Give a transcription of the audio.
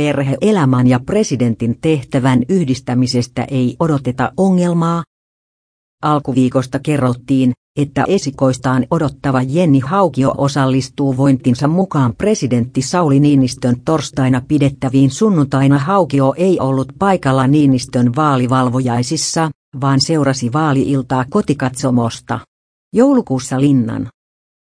Perheelämän ja presidentin tehtävän yhdistämisestä ei odoteta ongelmaa. Alkuviikosta kerrottiin, että esikoistaan odottava Jenni Haukio osallistuu vointinsa mukaan presidentti Sauli Niinistön torstaina pidettäviin sunnuntaina Haukio ei ollut paikalla Niinistön vaalivalvojaisissa, vaan seurasi vaaliiltaa kotikatsomosta. Joulukuussa Linnan